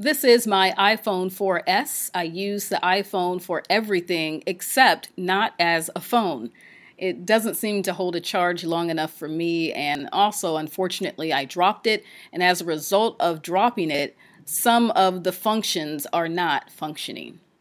This is my iPhone 4S. I use the iPhone for everything except not as a phone. It doesn't seem to hold a charge long enough for me, and also, unfortunately, I dropped it, and as a result of dropping it, some of the functions are not functioning.